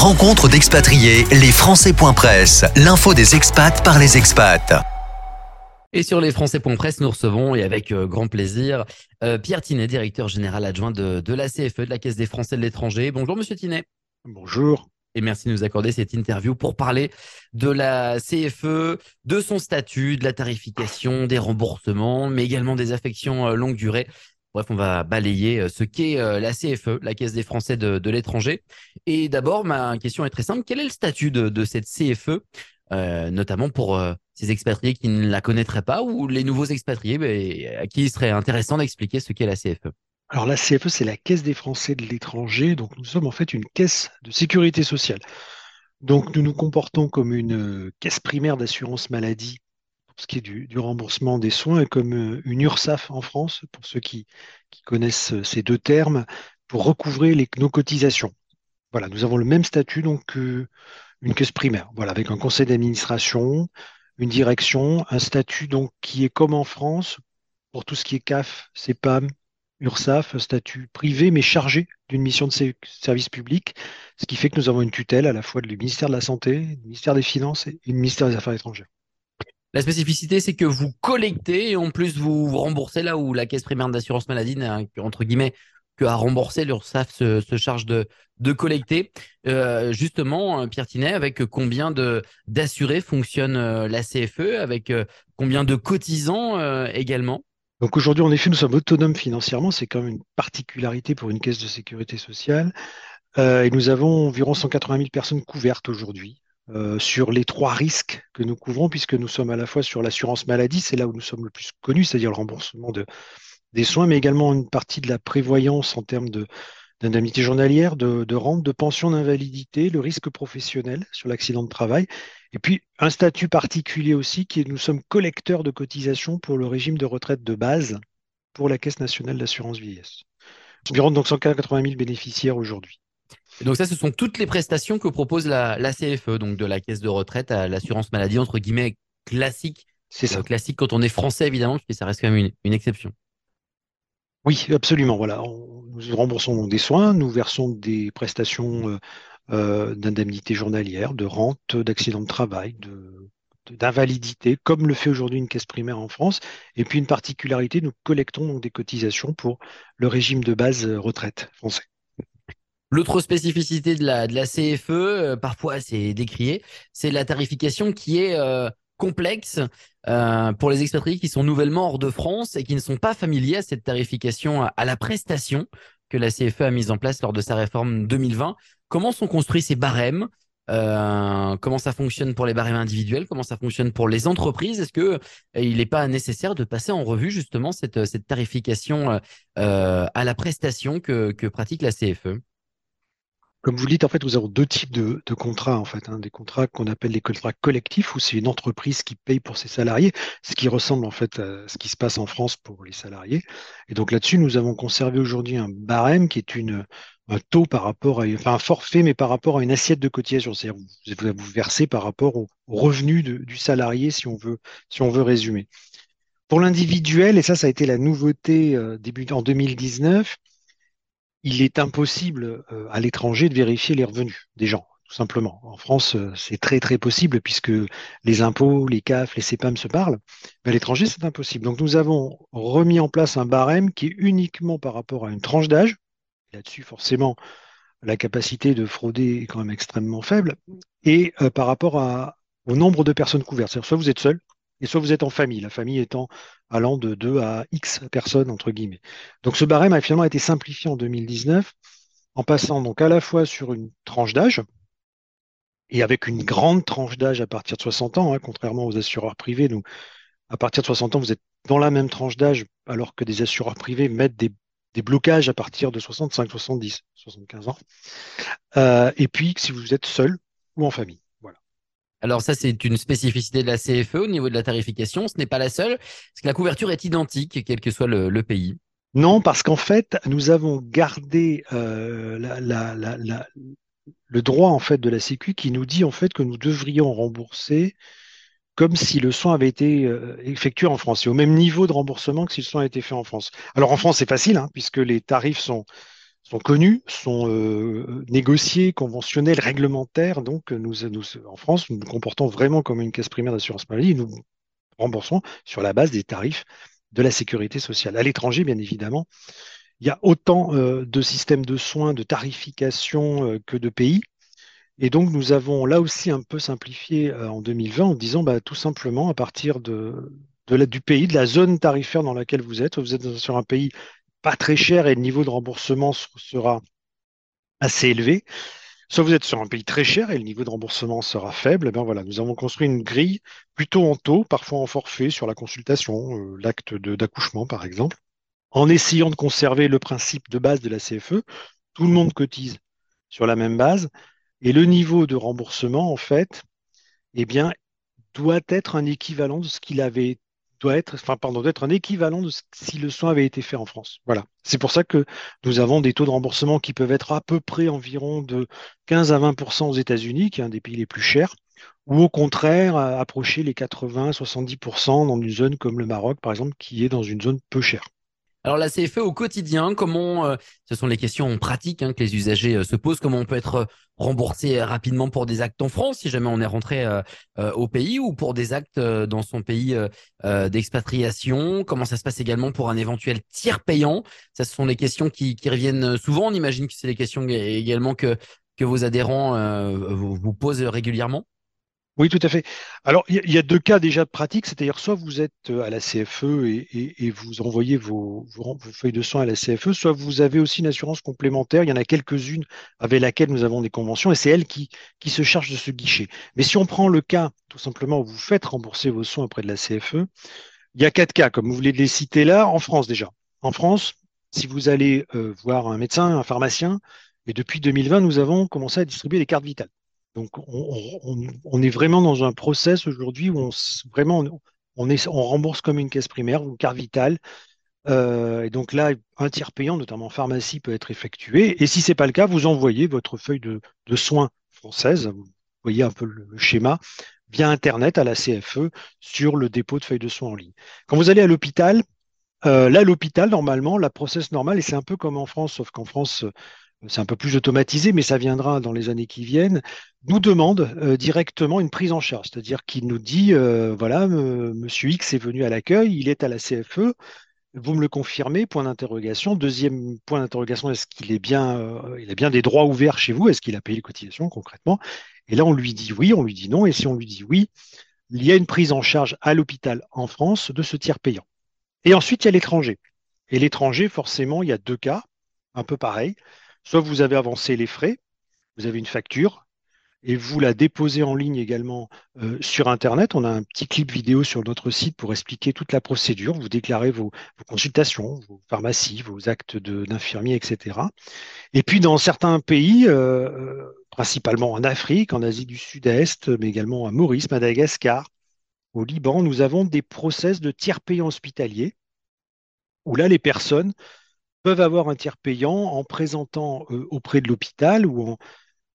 Rencontre d'expatriés, les Français.press, l'info des expats par les expats. Et sur les Français.press, nous recevons, et avec euh, grand plaisir, euh, Pierre Tinet, directeur général adjoint de, de, la CFE, de la Caisse des Français de l'étranger. Bonjour, monsieur Tinet. Bonjour. Et merci de nous accorder cette interview pour parler de la CFE, de son statut, de la tarification, des remboursements, mais également des affections euh, longue durée. Bref, on va balayer euh, ce qu'est euh, la CFE, la Caisse des Français de, l'étranger. Et d'abord, ma question est très simple. Quel est le statut de, cette CFE, euh, notamment pour ces expatriés qui ne la connaîtraient pas ou les nouveaux expatriés à qui il serait intéressant d'expliquer ce qu'est la CFE alors la CFE, c'est la Caisse des Français de l'étranger. Donc nous sommes en fait une caisse de sécurité sociale. Donc nous nous comportons comme une caisse primaire d'assurance maladie ce qui est du, remboursement des soins, comme euh, une URSAF en France, pour ceux qui, connaissent euh, ces deux termes, pour recouvrer nos cotisations. Voilà, nous avons le même statut donc qu'une caisse primaire, voilà, avec un conseil d'administration, une direction, un statut donc qui est comme en France pour tout ce qui est CAF, CEPAM, URSAF, un statut privé mais chargé d'une mission de service public, ce qui fait que nous avons une tutelle à la fois du ministère de la Santé, du ministère des Finances et du ministère des Affaires étrangères. La spécificité, c'est que vous collectez et en plus vous, remboursez là où la caisse primaire d'assurance maladie entre guillemets, que à rembourser. L'URSSAF se, charge de, collecter. Euh, justement, Pierre Tinet, avec combien d'assurés fonctionne euh, la CFE, avec euh, combien de cotisants également? Donc aujourd'hui, en effet, nous sommes autonomes financièrement. C'est quand même une particularité pour une caisse de sécurité sociale. et nous avons environ 180 000 personnes couvertes aujourd'hui. Euh, sur les trois risques que nous couvrons, puisque nous sommes à la fois sur l'assurance maladie, c'est là où nous sommes le plus connus, c'est-à-dire le remboursement de, des soins, mais également une partie de la prévoyance en termes d'indemnité journalière, de, de, rente, de pension d'invalidité, le risque professionnel sur l'accident de travail, et puis un statut particulier aussi qui est nous sommes collecteurs de cotisations pour le régime de retraite de base pour la Caisse nationale d'assurance vieillesse. Environ donc 180 000 bénéficiaires aujourd'hui donc ça, ce sont toutes les prestations que propose la, CFE, donc de la caisse de retraite à l'assurance maladie, entre guillemets, classique. C'est ça. Euh, classique quand on est français, évidemment, parce que ça reste quand même une, exception. Oui, absolument. Voilà, nous remboursons des soins, nous versons des prestations euh, euh, d'indemnité journalière, de rente, d'accident de travail, de, d'invalidité, comme le fait aujourd'hui une caisse primaire en France. Et puis une particularité, nous collectons donc des cotisations pour le régime de base retraite français. L'autre spécificité de la, CFE, euh, parfois c'est décrié, c'est la tarification qui est euh, complexe euh, pour les expatriés qui sont nouvellement hors de France et qui ne sont pas familiers à cette tarification à, la prestation que la CFE a mise en place lors de sa réforme 2020. Comment sont construits ces barèmes Comment ça fonctionne pour les barèmes individuels Comment ça fonctionne pour les entreprises? Est-ce que il n'est pas nécessaire de passer en revue justement cette, cette tarification à la prestation que, que pratique la CFE comme vous le dites, en fait, nous avons deux types de, contrats, en fait. Hein. des contrats qu'on appelle les contrats collectifs, où c'est une entreprise qui paye pour ses salariés, ce qui ressemble en fait à ce qui se passe en France pour les salariés. Et donc là-dessus, nous avons conservé aujourd'hui un barème qui est un taux par rapport à, enfin un forfait, mais par rapport à une assiette de cotisation. C'est-à-dire vous, vous versez par rapport au, revenu du salarié, si on veut, si on veut résumer. Pour l'individuel, et ça, ça a été la nouveauté euh, début en 2019, il est impossible euh, à l'étranger de vérifier les revenus des gens, tout simplement. En France, euh, c'est très très possible puisque les impôts, les CAF, les CEPAM se parlent. Mais à l'étranger, c'est impossible. Donc nous avons remis en place un barème qui est uniquement par rapport à une tranche d'âge. Là-dessus, forcément, la capacité de frauder est quand même extrêmement faible. Et euh, par rapport au nombre de personnes couvertes. C'est-à-dire soit vous êtes seul, et soit vous êtes en famille, la famille étant allant de 2 à X personnes, entre guillemets. Donc ce barème a finalement été simplifié en 2019 en passant donc à la fois sur une tranche d'âge, et avec une grande tranche d'âge à partir de 60 ans, hein, contrairement aux assureurs privés. Donc, à partir de 60 ans, vous êtes dans la même tranche d'âge, alors que des assureurs privés mettent des, blocages à partir de 65, 70, 75 ans. Euh, et puis, si vous êtes seul ou en famille. Alors ça, c'est une spécificité de la CFE au niveau de la tarification. Ce n'est pas la seule, parce que la couverture est identique, quel que soit le, pays. Non, parce qu'en fait, nous avons gardé euh, le droit en fait de la Sécu qui nous dit en fait que nous devrions rembourser comme si le soin avait été euh, effectué en France. C'est au même niveau de remboursement que si le soin a été fait en France. Alors en France, c'est facile, hein, puisque les tarifs sont sont connus, sont négociés, conventionnels, réglementaires. Donc, nous, en France, nous nous comportons vraiment comme une caisse primaire d'assurance maladie. Nous remboursons sur la base des tarifs de la sécurité sociale. À l'étranger, bien évidemment, il y a autant de systèmes de soins, de tarification que de pays. Et donc, nous avons là aussi un peu simplifié en 2020 en disant bah, tout simplement à partir du pays, de la zone tarifaire dans laquelle vous êtes, vous êtes sur un pays pas très cher et le niveau de remboursement sera assez élevé. Soit vous êtes sur un pays très cher et le niveau de remboursement sera faible. Eh voilà, nous avons construit une grille plutôt en taux, parfois en forfait sur la consultation, euh, l'acte d'accouchement par exemple, en essayant de conserver le principe de base de la CFE. Tout le monde cotise sur la même base et le niveau de remboursement en fait, eh bien, doit être un équivalent de ce qu'il avait doit être, enfin, pardon, d'être un équivalent de si le soin avait été fait en France. Voilà. C'est pour ça que nous avons des taux de remboursement qui peuvent être à peu près environ de 15 à 20% aux États-Unis, qui est un des pays les plus chers, ou au contraire, approcher les 80 70% dans une zone comme le Maroc, par exemple, qui est dans une zone peu chère. Alors la CFE au quotidien, comment euh, ce sont les questions pratiques hein, que les usagers euh, se posent, comment on peut être euh, remboursé rapidement pour des actes en France si jamais on est rentré au pays ou pour des actes dans son pays d'expatriation, comment ça se passe également pour un éventuel tiers payant? Ça ce sont les questions qui, qui reviennent souvent. On imagine que c'est les questions également que que vos adhérents vous posent régulièrement. Oui, tout à fait. Alors, il y, a deux cas déjà pratiques, c'est-à-dire soit vous êtes euh, à la CFE et, vous envoyez vos, feuilles de soins à la CFE, soit vous avez aussi une assurance complémentaire. Il y en a quelques-unes avec laquelle nous avons des conventions et c'est elle qui, se charge de ce guichet. Mais si on prend le cas, tout simplement, où vous faites rembourser vos soins auprès de la CFE, il y a quatre cas, comme vous voulez les citer là, en France déjà. En France, si vous allez euh, voir un médecin, un pharmacien, et depuis 2020, nous avons commencé à distribuer des cartes vitales. Donc, on, est vraiment dans un process aujourd'hui où on, rembourse comme une caisse primaire, une carte vitale. Euh, et donc là, un tiers payant, notamment en pharmacie, peut être effectué. Et si ce n'est pas le cas, vous envoyez votre feuille de, soins française, vous voyez un peu le, schéma, via Internet à la CFE sur le dépôt de feuilles de soins en ligne. Quand vous allez à l'hôpital, euh, là, l'hôpital, normalement, la process normale, et c'est un peu comme en France, sauf qu'en France, c'est un peu plus automatisé, mais ça viendra dans les années qui viennent, nous demande euh, directement une prise en charge. C'est-à-dire qu'il nous dit, euh, voilà, monsieur X est venu à l'accueil, il est à la CFE, vous me le confirmez, point d'interrogation. Deuxième point d'interrogation, est-ce qu'il euh, a bien des droits ouverts chez vous? Est-ce qu'il a payé les cotisations concrètement? Et là, on lui dit oui, on lui dit non. Et si on lui dit oui, il y a une prise en charge à l'hôpital en France de ce tiers payant. Et ensuite, il y a l'étranger. Et l'étranger, forcément, il y a deux cas, un peu pareil. Soit vous avez avancé les frais, vous avez une facture, et vous la déposez en ligne également euh, sur Internet. On a un petit clip vidéo sur notre site pour expliquer toute la procédure. Vous déclarez vos, consultations, vos pharmacies, vos actes d'infirmier, etc. Et puis dans certains pays, euh, euh, principalement en Afrique, en Asie du Sud-Est, mais également à Maurice, Madagascar, au Liban, nous avons des process de tiers payants hospitaliers où là, les personnes peuvent avoir un tiers payant en présentant euh, auprès de l'hôpital ou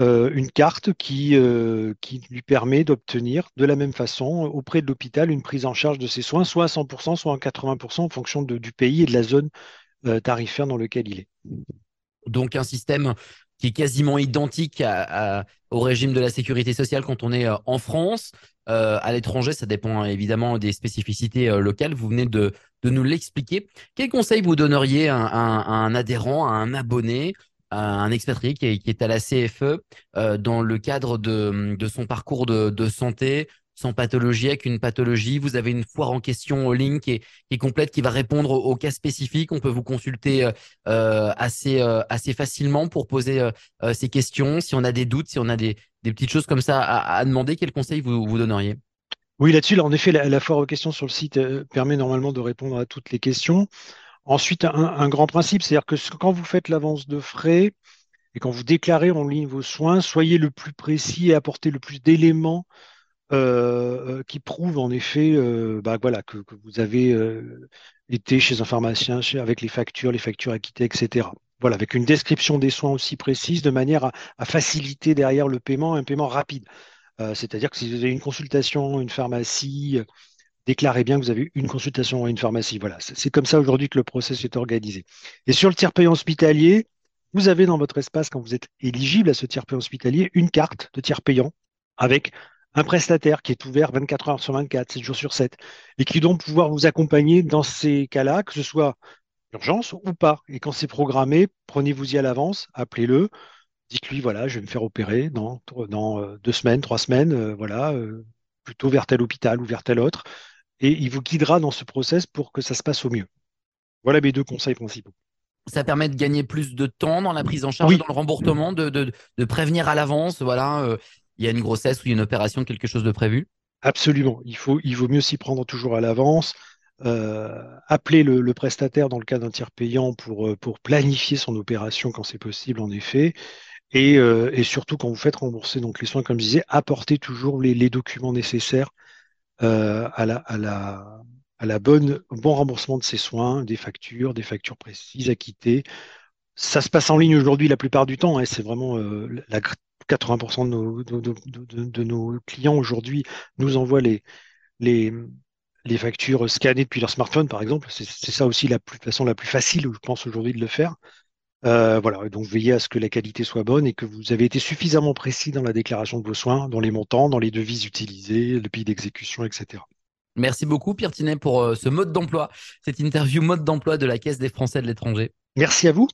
euh, une carte qui, euh, qui lui permet d'obtenir de la même façon auprès de l'hôpital une prise en charge de ses soins, soit à 100%, soit à 80% en fonction du pays et de la zone tarifaire dans lequel il est. Donc un système qui est quasiment identique au régime de la sécurité sociale quand on est en France. Euh, à l'étranger, ça dépend évidemment des spécificités euh, locales. Vous venez de, nous l'expliquer. Quel conseil vous donneriez à, un adhérent, à un abonné, à un expatrié qui est, à la CFE euh, dans le cadre de, son parcours de santé sans pathologie, avec une pathologie. Vous avez une foire en question en ligne qui est, complète, qui va répondre aux, cas spécifiques. On peut vous consulter assez, assez facilement pour poser ces questions. Si on a des doutes, si on a des, petites choses comme ça à, demander, quel conseil vous, vous donneriez? Oui, là-dessus, en effet, la, foire aux questions sur le site euh, permet normalement de répondre à toutes les questions. Ensuite, un, grand principe, c'est-à-dire que quand vous faites l'avance de frais et quand vous déclarez en ligne vos soins, soyez le plus précis et apportez le plus d'éléments euh, euh, qui prouvent en effet bah, voilà, que, vous avez été chez un pharmacien avec les factures, les factures acquittées, etc. Voilà, avec une description des soins aussi précise, de manière à, faciliter derrière le paiement, un paiement rapide. Euh, c'est-à-dire que si vous avez une consultation, une pharmacie, euh, déclarez bien que vous avez une consultation à une pharmacie. Voilà, c'est comme ça aujourd'hui que le process est organisé. Et sur le tiers payant hospitalier, vous avez dans votre espace, quand vous êtes éligible à ce tiers payant hospitalier, une carte de tiers payant avec un prestataire qui est ouvert 24 heures sur 24, 7 jours sur 7, et qui doit pouvoir vous accompagner dans ces cas-là, que ce soit urgence ou pas. Et quand c'est programmé, prenez-vous-y à l'avance, appelez-le, dites-lui, voilà, je vais me faire opérer dans, dans euh, deux semaines, trois semaines, euh, voilà, euh, plutôt vers tel hôpital ou vers tel autre, et il vous guidera dans ce process pour que ça se passe au mieux. Voilà mes deux conseils principaux. Ça permet de gagner plus de temps dans la prise en charge, dans le remboursement, de, de, prévenir à l'avance, voilà, il y a une grossesse ou une opération, quelque chose de prévu? Absolument. Il, vaut mieux s'y prendre toujours à l'avance. Euh, appeler le, prestataire dans le cas d'un tiers payant pour, euh, planifier son opération quand c'est possible, en effet. Et, euh, et, surtout, quand vous faites rembourser donc, les soins, comme je disais, apportez toujours les, documents nécessaires à, la, à, bonne, bon remboursement de ces soins, des factures, des factures précises à quitter. Ça se passe en ligne aujourd'hui la plupart du temps. Hein, c'est vraiment la, 80% de nos, de, nos, clients aujourd'hui nous envoient les, les, les, factures scannées depuis leur smartphone, par exemple. C'est ça aussi la plus, façon la plus facile, je pense, aujourd'hui de le faire. Euh, voilà, donc veillez à ce que la qualité soit bonne et que vous avez été suffisamment précis dans la déclaration de vos soins, dans les montants, dans les devises utilisées, le pays d'exécution, etc. Merci beaucoup, Pierre Tinet, pour euh, ce mode d'emploi, cette interview mode d'emploi de la Caisse des Français de l'étranger. Merci à vous.